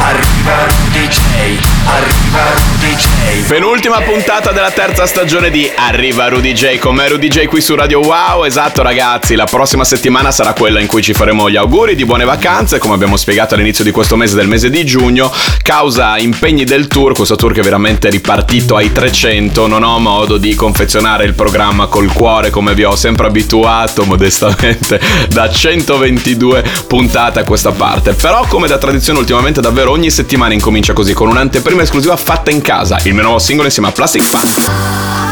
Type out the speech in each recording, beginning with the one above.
Arriva Rudy J. Arriva Rudy J. Penultima puntata della terza stagione di Arriva Rudy J con me Rudy J qui su Radio Wow. Esatto ragazzi, la prossima settimana sarà quella in cui ci faremo gli auguri di buone vacanze, come abbiamo spiegato all'inizio di questo mese del mese di giugno, causa impegni del tour, questo tour che è veramente ripartito ai 300, non ho modo di confezionare il programma col cuore come vi ho sempre abituato modestamente da 122 puntate a questa parte. Però come da tradizione ultimamente davvero ogni settimana incomincia così con un'anteprima esclusiva fatta in casa, il mio nuovo singolo insieme a Plastic Funk.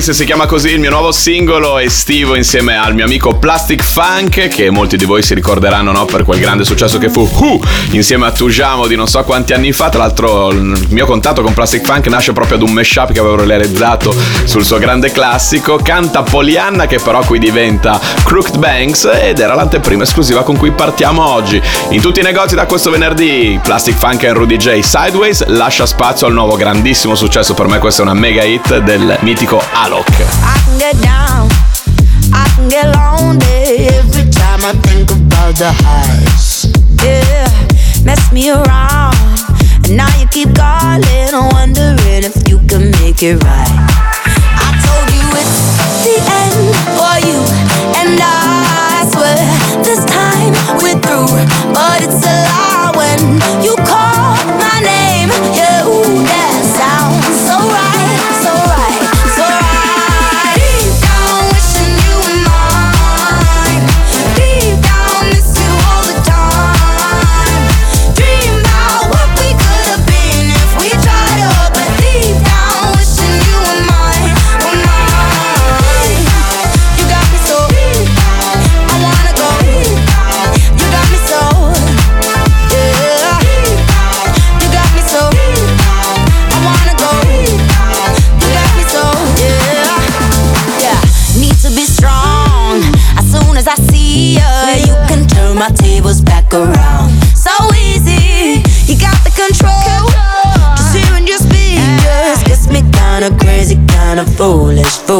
Sideways si chiama così il mio nuovo singolo estivo insieme al mio amico Plastic Funk che molti di voi si ricorderanno no, per quel grande successo che fu uh, insieme a Tujamo di non so quanti anni fa. Tra l'altro il mio contatto con Plastic Funk nasce proprio ad un mashup che avevo realizzato sul suo grande classico canta Polianna che però qui diventa Crooked Banks ed era l'anteprima esclusiva con cui partiamo oggi. In tutti i negozi da questo venerdì Plastic Funk e Rudy J Sideways lascia spazio al nuovo grandissimo successo. Per me questa è una mega hit del mitico Alok I can get down, I can get lonely every time I think about the highs. Yeah, mess me around, and now you keep calling, wondering if you can make it right. I told you it's the end for you, and I swear this time we're through. But it's a lie when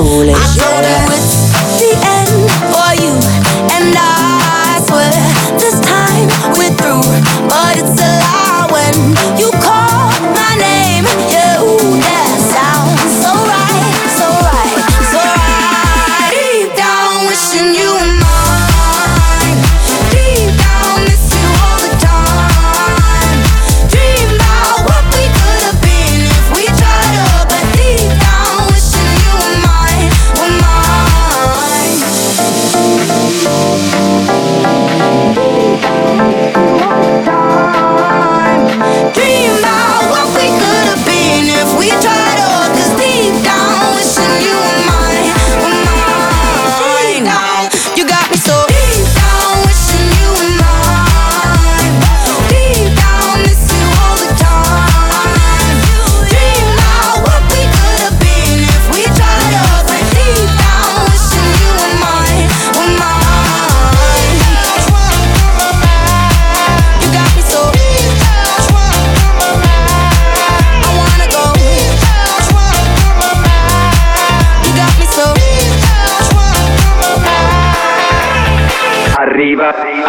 Soul.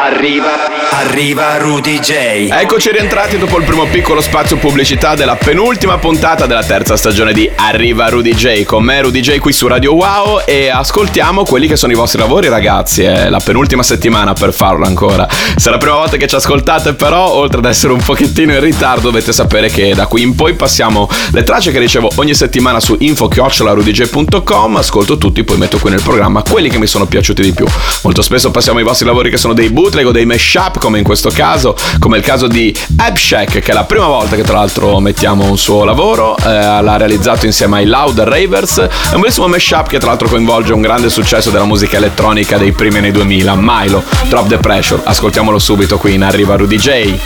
Arriva, arriva, Rudy J. Eccoci rientrati dopo il primo piccolo spazio pubblicità della penultima puntata della terza stagione di Arriva Rudy J. Con me Rudy J qui su Radio Wow e ascoltiamo quelli che sono i vostri lavori ragazzi. È la penultima settimana per farlo ancora. Se è la prima volta che ci ascoltate però, oltre ad essere un pochettino in ritardo, dovete sapere che da qui in poi passiamo le tracce che ricevo ogni settimana su info-rudyj.com, ascolto tutti, poi metto qui nel programma quelli che mi sono piaciuti di più. Molto spesso passiamo ai vostri lavori che sono dei bootleg o dei mashup, come in questo caso, come il caso di Abshack, che è la prima volta che tra l'altro mettiamo un suo lavoro, eh, l'ha realizzato insieme ai Loud Ravers, è un bellissimo mashup che tra l'altro coinvolge un grande successo della musica elettronica dei primi anni 2000, Milo, Drop the Pressure, ascoltiamolo subito qui in Arriva Rudy J.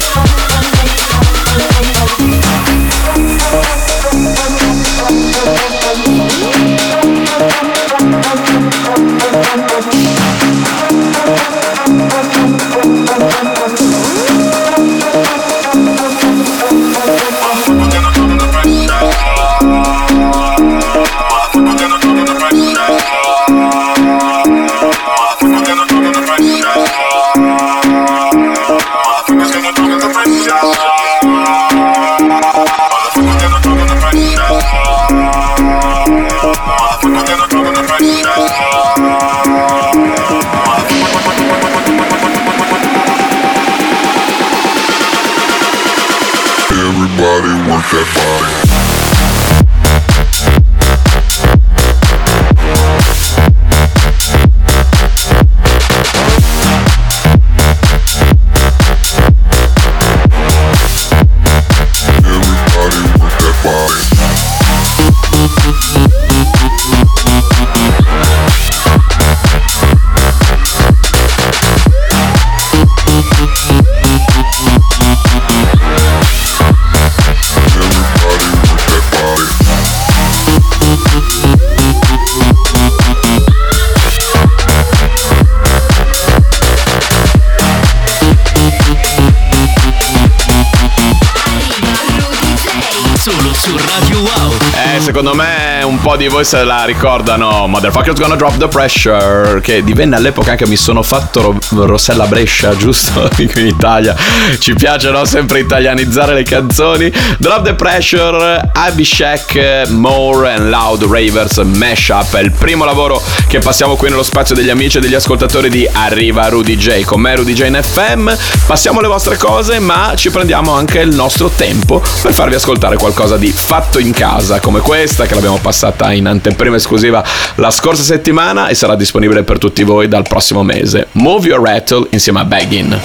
di voi se la ricordano Motherfucker's Gonna Drop the Pressure Che divenne all'epoca anche Mi sono fatto Ro- Rossella Brescia, giusto? Qui in Italia Ci piace no? sempre italianizzare le canzoni Drop the Pressure Abhishek More and Loud Ravers Mashup È il primo lavoro che passiamo qui nello spazio degli amici e degli ascoltatori di Arriva Rudy J Con me Rudy J in FM Passiamo le vostre cose ma ci prendiamo anche il nostro tempo Per farvi ascoltare qualcosa di fatto in casa Come questa che l'abbiamo passata in anteprima esclusiva la scorsa settimana E sarà disponibile per tutti voi dal prossimo mese Move Your Rattle insieme a Baggin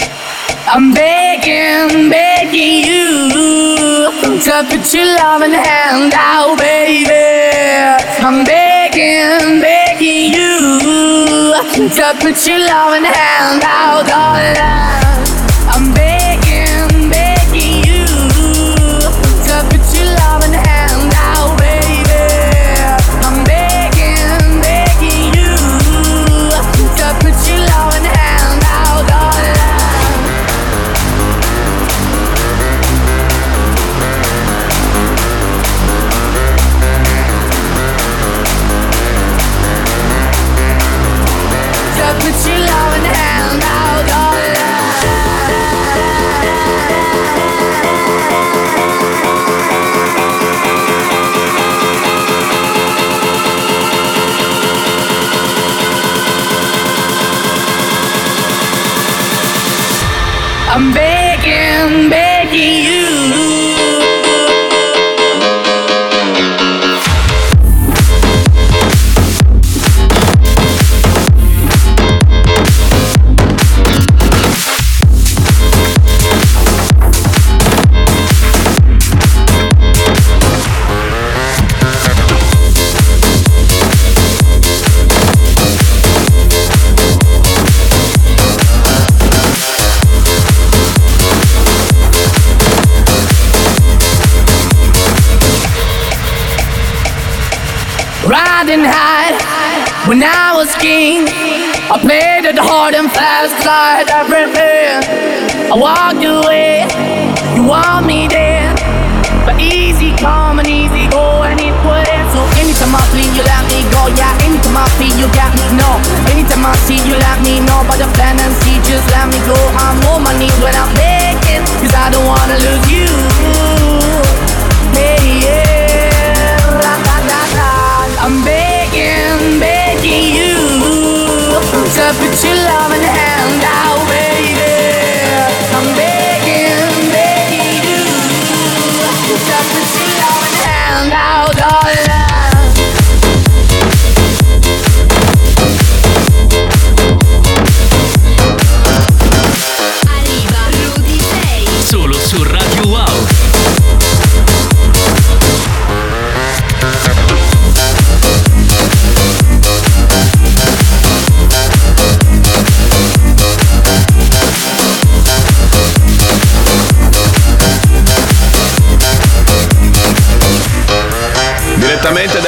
I'm begging, begging you to put your loving hand out, baby. I'm begging, begging you to put your loving hand out, darling. I'm begging, begging. lives are different. I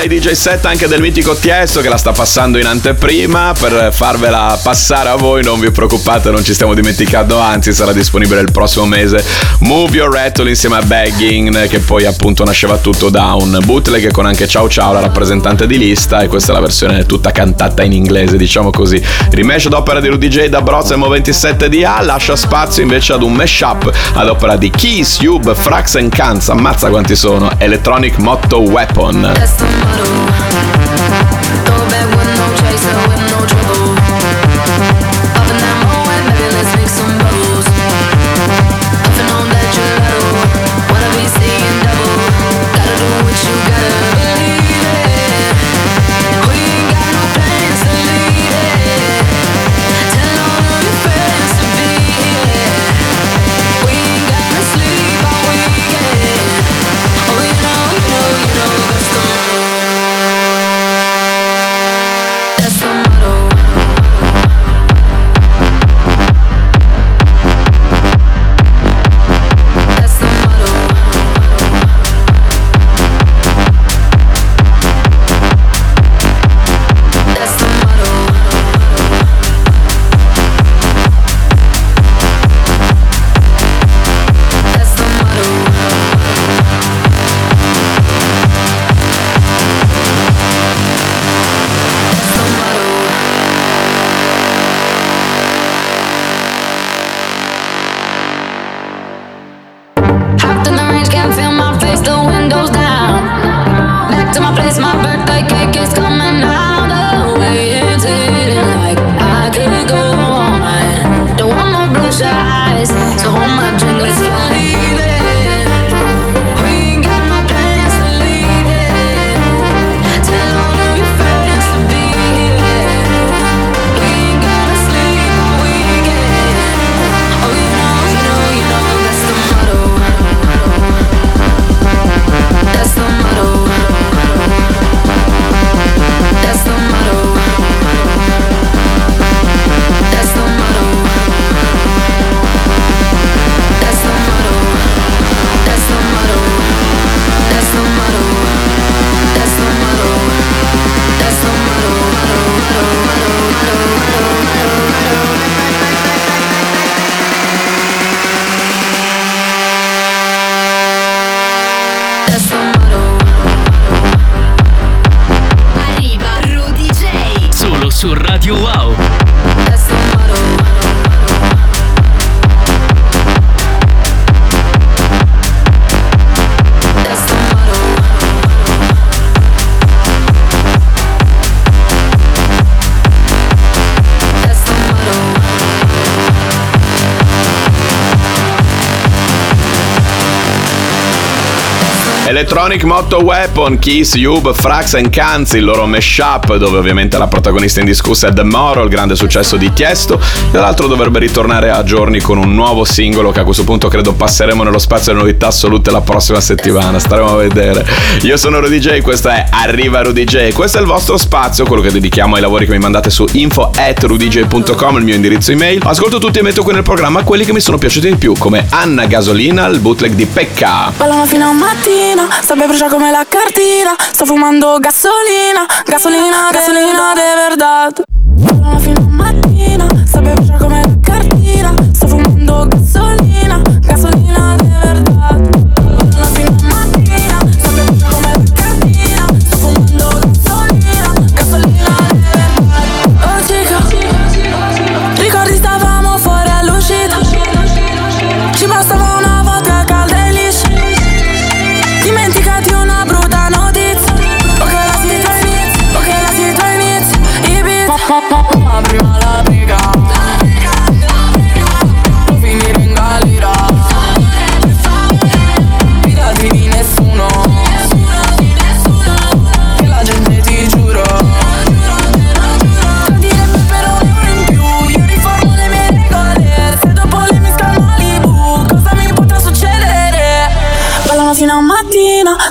dai DJ set anche del mitico Tiesto che la sta passando in anteprima per farvela passare a voi, non vi preoccupate, non ci stiamo dimenticando, anzi sarà disponibile il prossimo mese Move Your Rattle insieme a Bagging che poi appunto nasceva tutto da un bootleg con anche Ciao Ciao la rappresentante di lista e questa è la versione tutta cantata in inglese, diciamo così. Rimesh ad opera di Rudy J da Broz e Mo27DA lascia spazio invece ad un mashup ad opera di Keys, Cube, Frax e Cans, ammazza quanti sono, Electronic Motto Weapon. puddle. Throw back with no chaser, with no trouble. su Radio Wow. Electronic Motto Weapon, Kiss, Yub, Frax and Kanz, il loro mashup, dove ovviamente la protagonista indiscussa è The Moro, il grande successo di Tiesto. Tra l'altro dovrebbe ritornare a giorni con un nuovo singolo che a questo punto credo passeremo nello spazio delle novità assolute la prossima settimana. Staremo a vedere. Io sono Rudy J, questo è Arriva Rudy J. Questo è il vostro spazio, quello che dedichiamo ai lavori che mi mandate su info at rudyj.com, il mio indirizzo email. Ascolto tutti e metto qui nel programma quelli che mi sono piaciuti di più, come Anna Gasolina, il bootleg di Pecca. Ballano fino a mattina, sabbia brucia come la cartina Sto fumando gasolina, gasolina, gasolina de verdad. Fino a mattina, sabbia brucia come la cartina Sto fumando gasolina,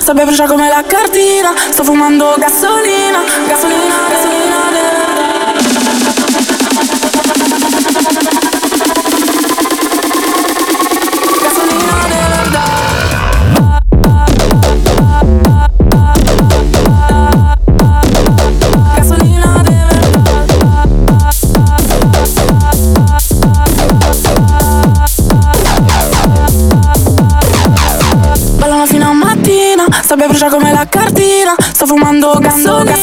Sabbia brucia come la cartina Sto fumando Gasolina, gasolina la cartina Sto fumando gasolina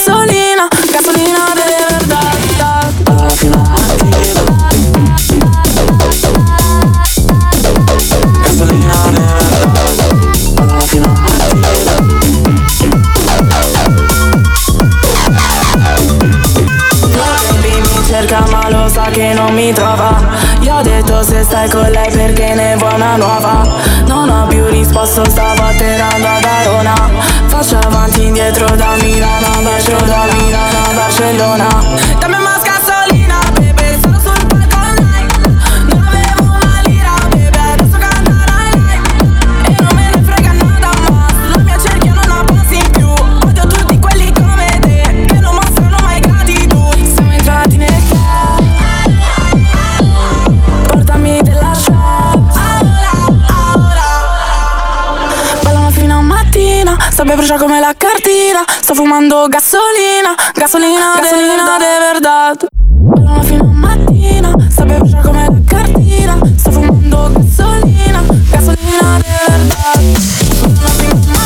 stai con lei perché ne vuoi una nuova. Non ho più risposto stavo atterrando ad Arona. Faccio avanti indietro da Milano a Bacio da Milano Barcellona Sabbia brucia come la cartina Sto fumando gasolina Gasolina, gasolina de verdad. Ballano fino a mattina Sabbia brucia come la cartina Sto fumando gasolina Gasolina de verdad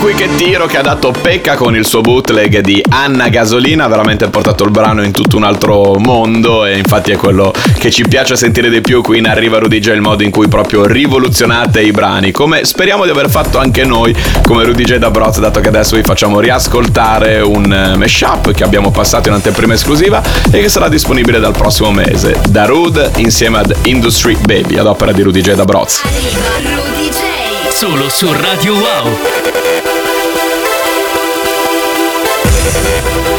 qui che tiro che ha dato Pecca con il suo bootleg di Anna Gasolina, ha veramente portato il brano in tutto un altro mondo e infatti è quello che ci piace sentire di più qui in Arriva Rudy J, il modo in cui proprio rivoluzionate i brani, come speriamo di aver fatto anche noi come Rudy J da Broz, dato che adesso vi facciamo riascoltare un mashup che abbiamo passato in anteprima esclusiva e che sarà disponibile dal prossimo mese, da Rude insieme ad Industry Baby, ad opera di Rudy J da Broz. Solo su Radio Wow. I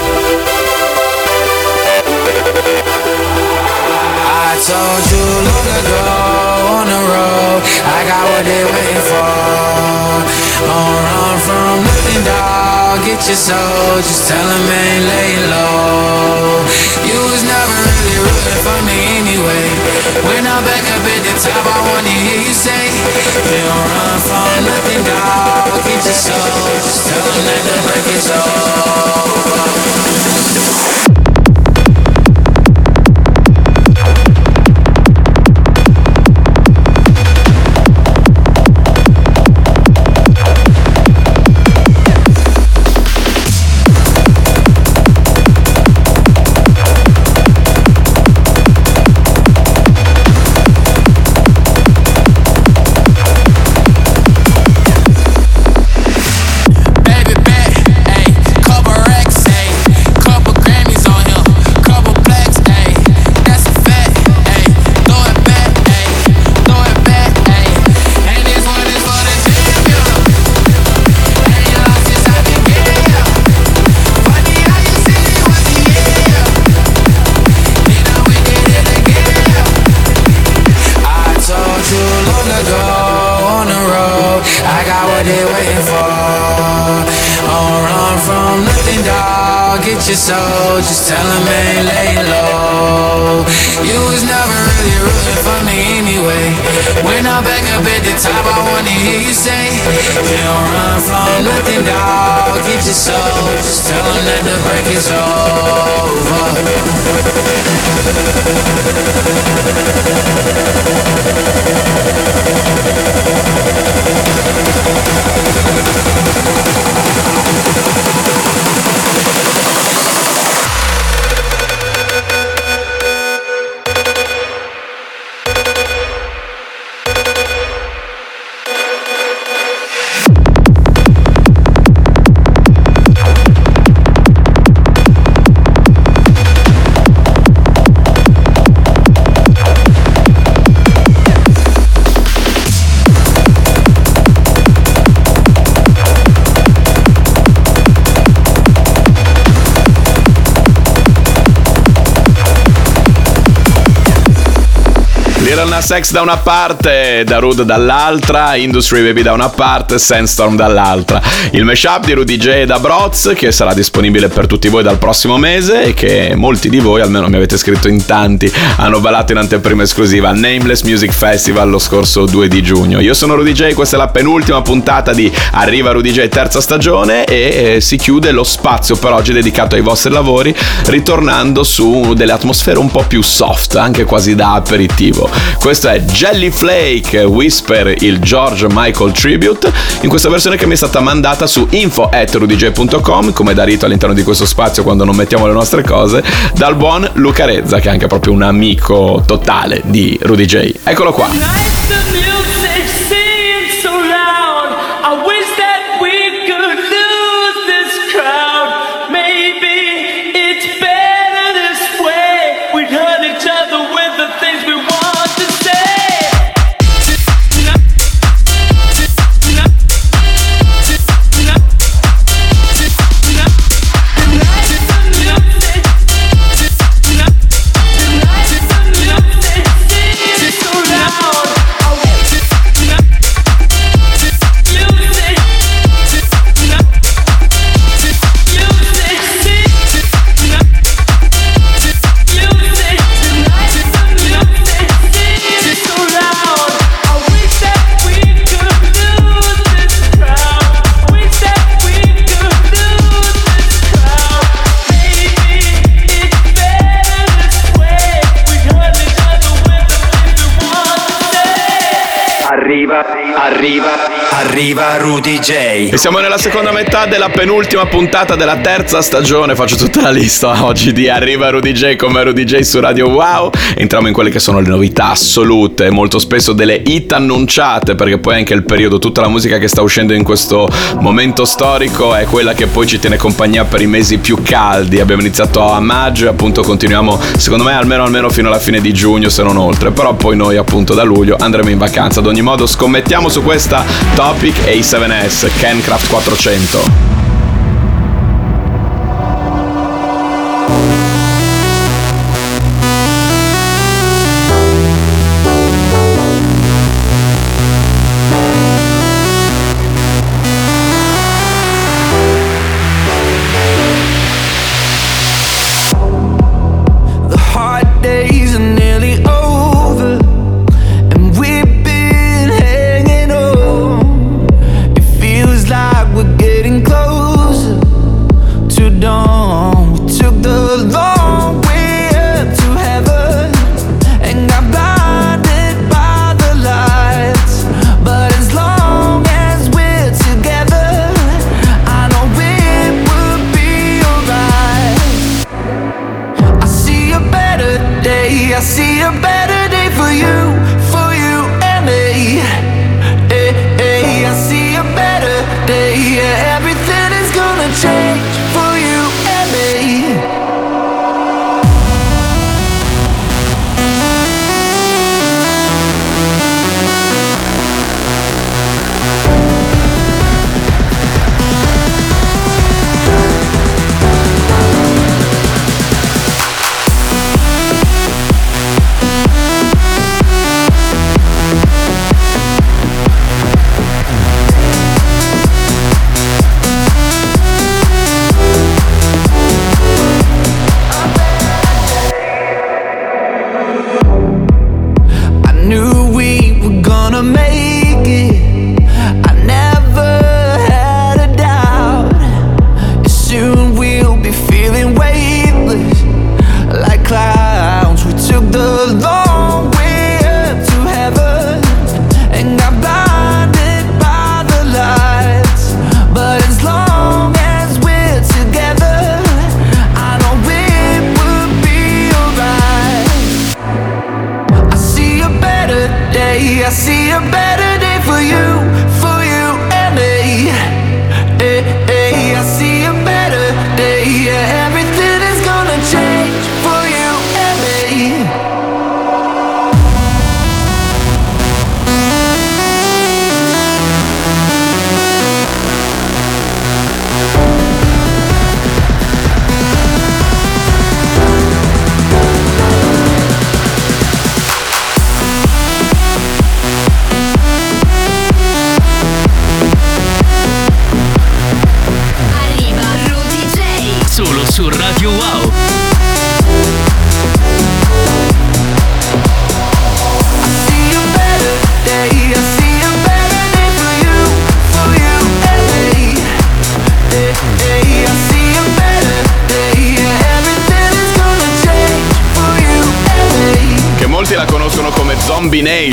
told you long ago on the road, I got what they waiting for. Don't run from nothing, dog. Get your soul, just tell them ain't laying low. You was never really rooting for me anyway. When I'm back up at the top, I wanna hear you say, You don't run from nothing, dog. Get your soul, just tell them that the break is over. I got what they waiting for. I'll run from the your soul. Just tell him ain't laying low. You was never really rooting for me anyway. When I'm back up at the top, I wanna hear you say, You don't run from nothing, dog. Get your soul. Just tell him that the break is Lil Nas X da una parte, Darude dall'altra, Industry Baby da una parte, Sandstorm dall'altra. Il mashup di Rudy J da Broz che sarà disponibile per tutti voi dal prossimo mese e che molti di voi, almeno mi avete scritto in tanti, hanno ballato in anteprima esclusiva al Nameless Music Festival lo scorso 2 di giugno. Io sono Rudy J, questa è la penultima puntata di Arriva Rudy J terza stagione e eh, si chiude lo spazio per oggi dedicato ai vostri lavori ritornando su delle atmosfere un po' più soft, anche quasi da aperitivo. Questo è Jelly Flake Whisper, il George Michael Tribute, in questa versione che mi è stata mandata su info.rudj.com, come da rito all'interno di questo spazio quando non mettiamo le nostre cose, dal buon Luca Rezza, che è anche proprio un amico totale di Rudy J. Eccolo qua. Arriva, arriva Rudy J. E siamo nella seconda metà della penultima puntata della terza stagione. Faccio tutta la lista oggi di Arriva Rudy J come Rudy J su Radio Wow. Entriamo in quelle che sono le novità assolute, molto spesso delle hit annunciate, perché poi anche il periodo, tutta la musica che sta uscendo in questo momento storico è quella che poi ci tiene compagnia per i mesi più caldi. Abbiamo iniziato a maggio e appunto continuiamo, secondo me, almeno almeno fino alla fine di giugno, se non oltre. Però poi noi appunto da luglio andremo in vacanza. Ad ogni modo scommettiamo su questa topic A7S Kencraft 400.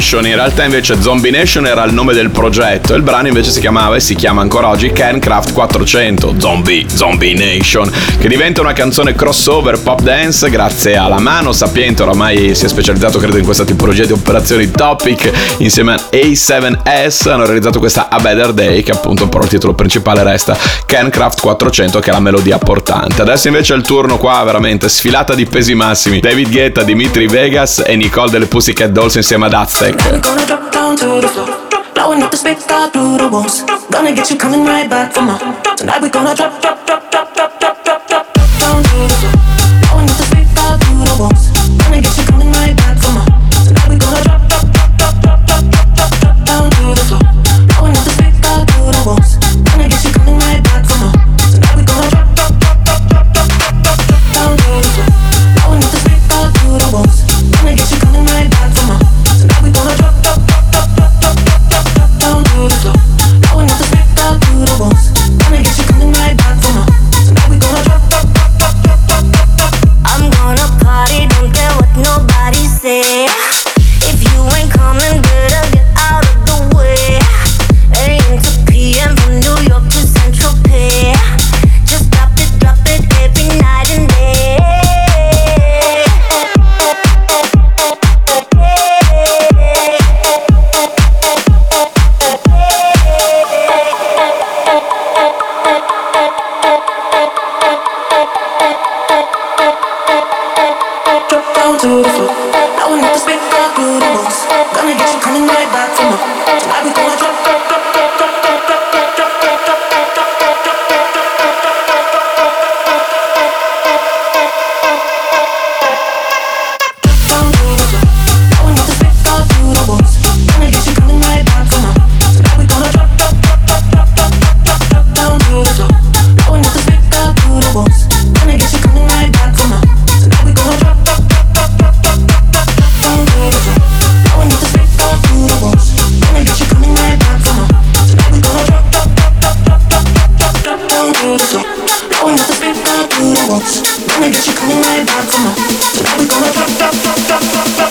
Nation, in realtà invece Zombie Nation era il nome del progetto. E il brano invece si chiamava e si chiama ancora oggi Cancraft 400, Zombie, Zombie Nation, che diventa una canzone crossover pop dance grazie alla mano sapiente, oramai si è specializzato credo in questa tipologia di operazioni topic, insieme a A7S hanno realizzato questa A Better Day che appunto però il titolo principale resta Cancraft 400 che è la melodia portante. Adesso invece è il turno qua veramente sfilata di pesi massimi, David Guetta, Dimitri Vegas e Nicole delle Pussycat Dolls insieme ad Aztec. We're gonna drop down to the floor. Blowing up the speaker through the walls. Gonna get you coming right back for more. Tonight we're gonna drop, drop, drop,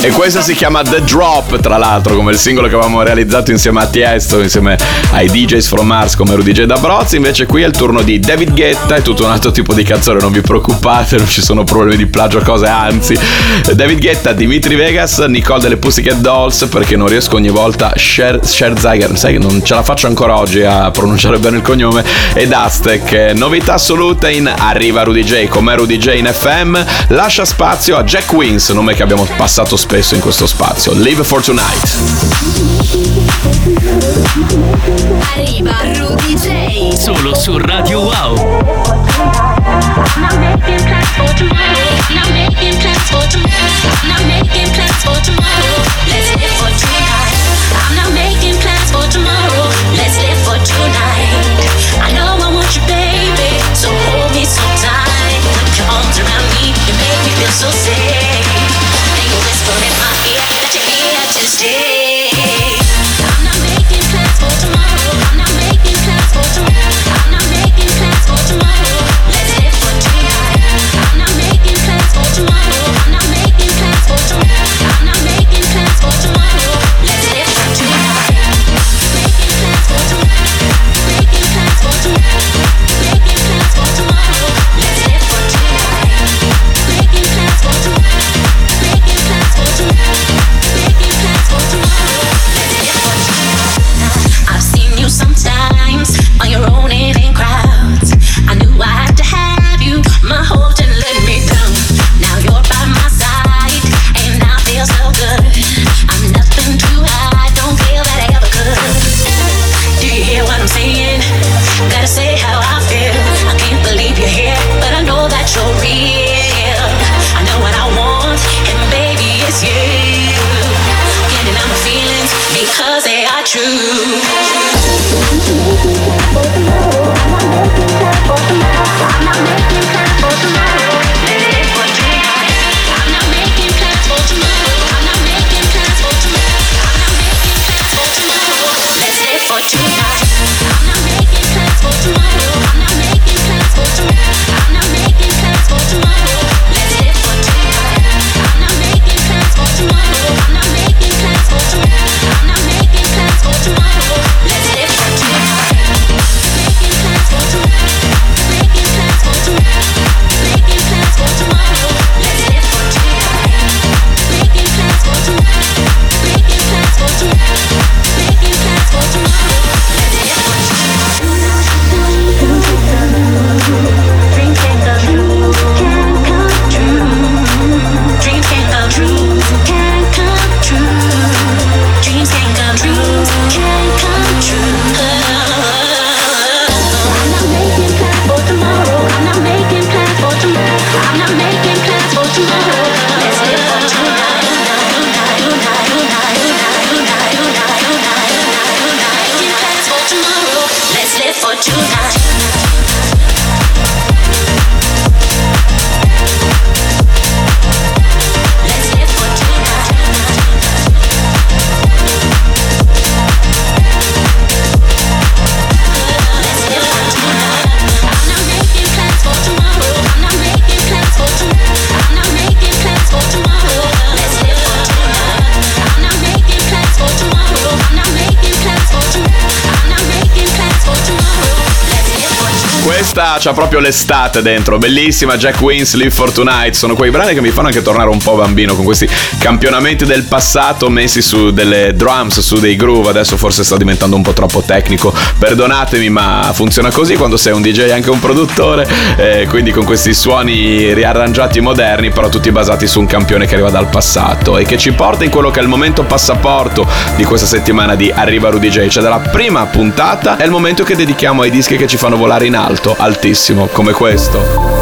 E questa si chiama The Drop, tra l'altro, come il singolo che avevamo realizzato insieme a Tiesto, insieme ai DJs from Mars come Rudy J da Brozzi. Invece qui è il turno di David Guetta, è tutto un altro tipo di canzone, non vi preoccupate, non ci sono problemi di plagio, cose, anzi. David Guetta, Dimitri Vegas, Nicole delle Pussycat Dolls, perché non riesco ogni volta, Sher, Scherziger, sai che non ce la faccio ancora oggi a pronunciare bene il cognome, ed Aztec. Novità assoluta in Arriva Rudy J, come Rudy J in FM, lascia spazio a Jack Wins, nome che abbiamo passato spesso in questo spazio. Live for Tonight. Arriva Rudy J. Solo su Radio Wow. Not making plans for tomorrow. Not making plans for tomorrow. So C'ha proprio l'estate dentro, bellissima. Jack Wins, Live for Tonight. Sono quei brani che mi fanno anche tornare un po' bambino con questi campionamenti del passato messi su delle drums, su dei groove. Adesso forse sta diventando un po' troppo tecnico. Perdonatemi, ma funziona così quando sei un DJ e anche un produttore. eh, quindi con questi suoni riarrangiati moderni, però tutti basati su un campione che arriva dal passato e che ci porta in quello che è il momento passaporto di questa settimana di Arriva Rudy J. Cioè dalla prima puntata è il momento che dedichiamo ai dischi che ci fanno volare in alto, altissimo, come questo.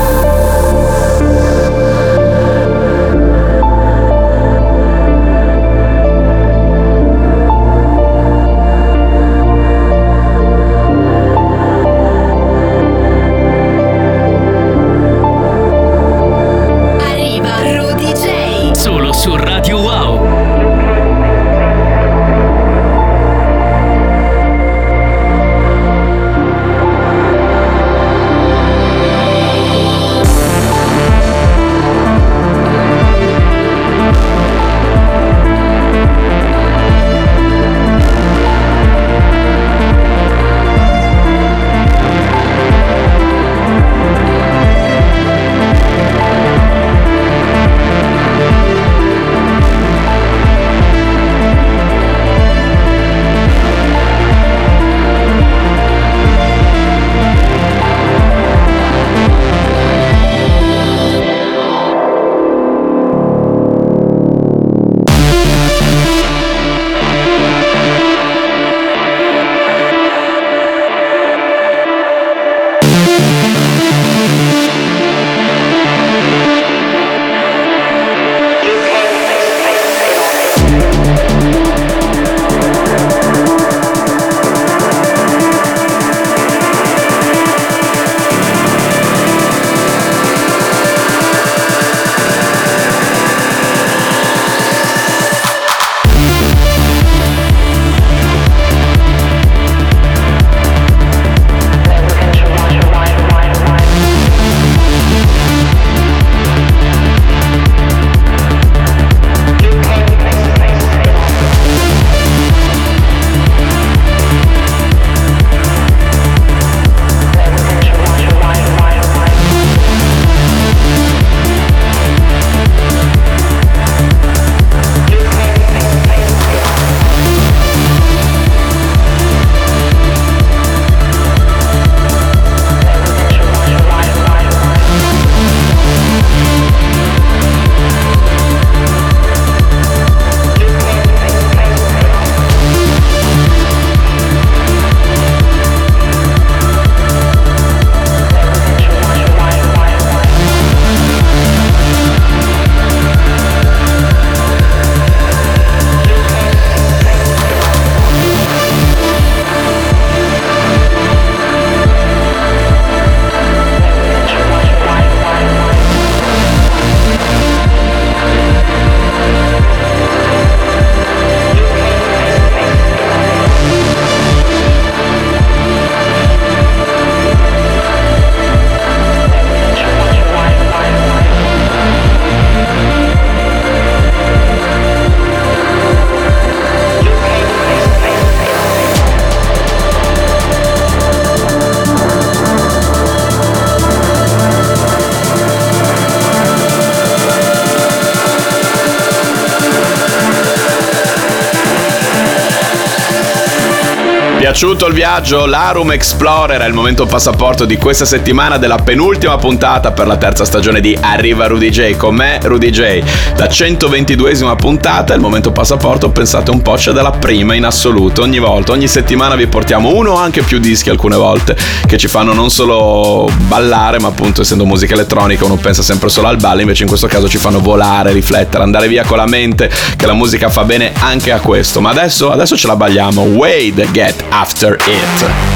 Piaciuto il viaggio? L'Arum Explorer è il momento passaporto di questa settimana della penultima puntata per la terza stagione di Arriva Rudy J. Con me Rudy J. La 122esima puntata, il momento passaporto, pensate un po', c'è dalla prima in assoluto. Ogni volta, ogni settimana vi portiamo uno o anche più dischi alcune volte che ci fanno non solo ballare, ma appunto essendo musica elettronica uno pensa sempre solo al ballo, invece in questo caso ci fanno volare, riflettere, andare via con la mente, che la musica fa bene anche a questo. Ma adesso, adesso ce la balliamo. Wade Get After after it.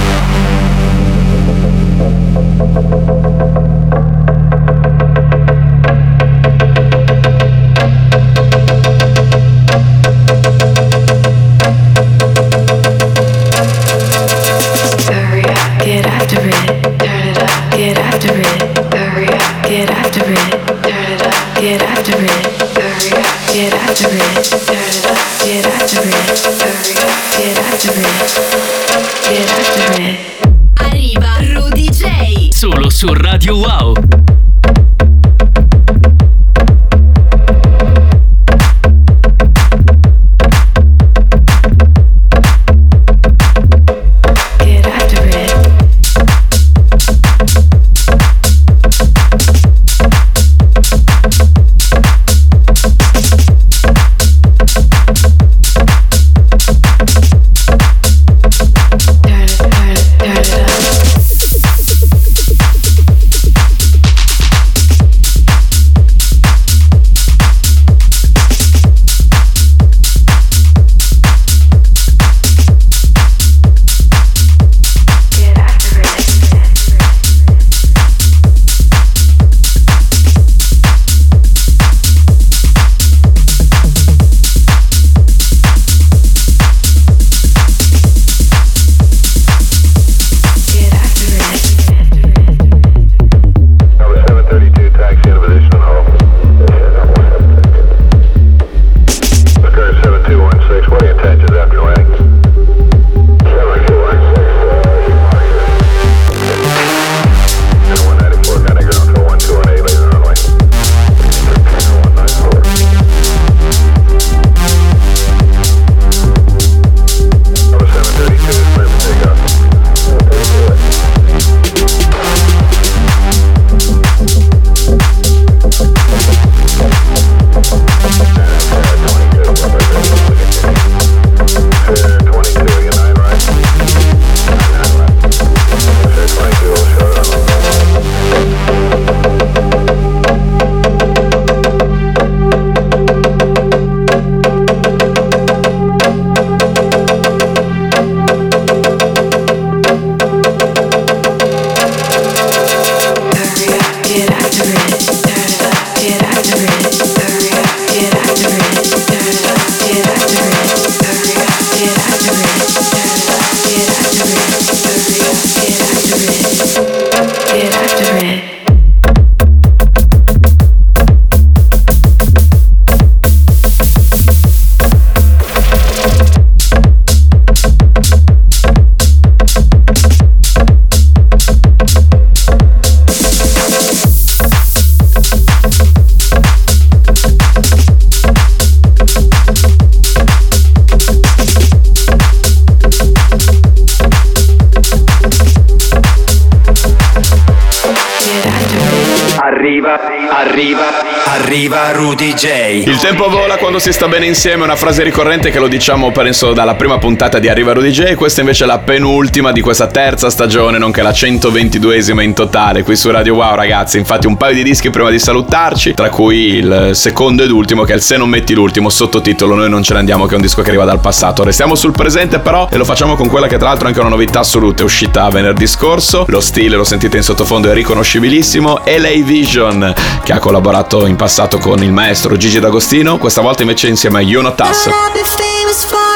Arriva Il tempo vola quando si sta bene insieme, una frase ricorrente che lo diciamo penso dalla prima puntata di Arriva Rudy J, questa invece è la penultima di questa terza stagione, nonché la 122esima in totale qui su Radio Wow ragazzi, infatti un paio di dischi prima di salutarci, tra cui il secondo ed ultimo che è il Se non metti l'ultimo sottotitolo Noi non ce ne andiamo che è un disco che arriva dal passato, restiamo sul presente però e lo facciamo con quella che tra l'altro è anche una novità assoluta, è uscita venerdì scorso, lo stile lo sentite in sottofondo è riconoscibilissimo, LA Vision che ha collaborato in passato con il maestro Gigi D'Agostino, questa volta invece insieme a Yonotas. I've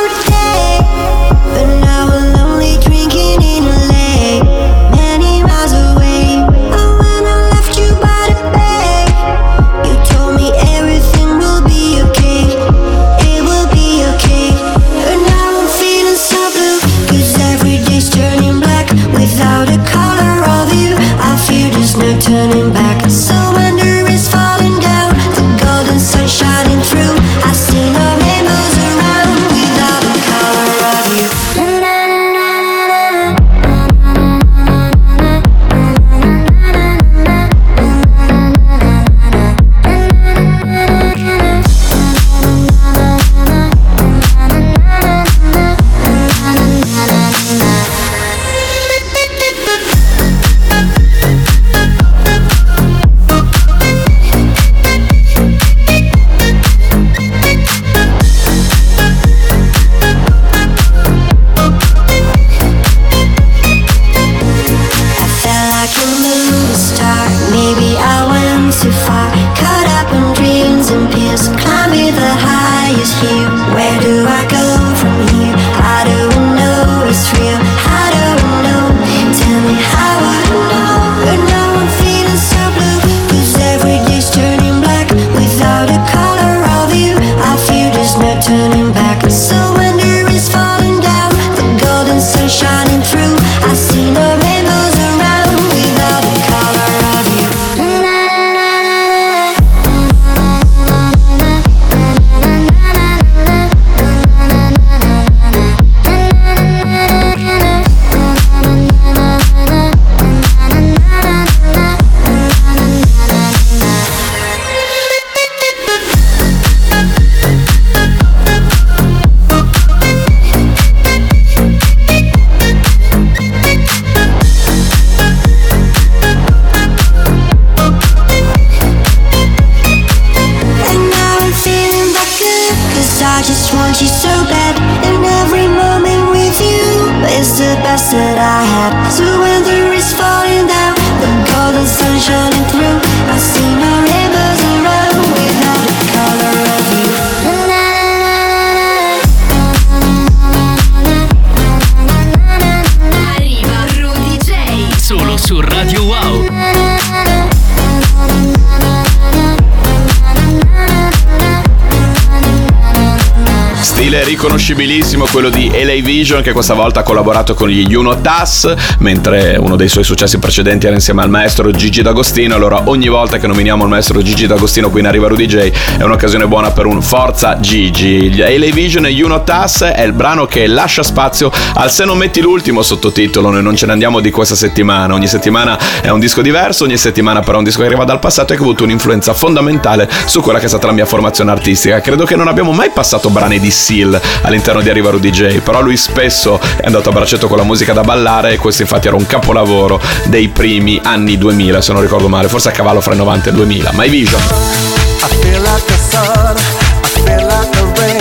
quello di LA Vision che questa volta ha collaborato con gli Juno Tas, mentre uno dei suoi successi precedenti era insieme al maestro Gigi D'Agostino. Allora ogni volta che nominiamo il maestro Gigi D'Agostino qui in Arriva Rudy J è un'occasione buona per un Forza Gigi. LA Vision e Juno Tas è il brano che lascia spazio al Se non metti l'ultimo sottotitolo, noi non ce ne andiamo di questa settimana. Ogni settimana è un disco diverso, ogni settimana però è un disco che arriva dal passato e che ha avuto un'influenza fondamentale su quella che è stata la mia formazione artistica. Credo che non abbiamo mai passato brani di Seal all'interno di Arriva Rudy J, però lui spesso è andato a braccetto con la musica da ballare e questo infatti era un capolavoro dei primi anni 2000, se non ricordo male, forse a cavallo fra il 90 e il 2000. My Vision. I feel like the sun, I feel like the rain,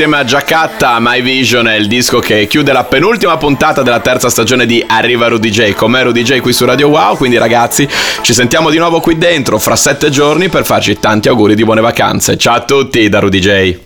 insieme a Giacatta, My Vision è il disco che chiude la penultima puntata della terza stagione di Arriva Rudy J. Come Rudy J qui su Radio Wow, quindi ragazzi ci sentiamo di nuovo qui dentro fra sette giorni per farci tanti auguri di buone vacanze. Ciao a tutti da Rudy J.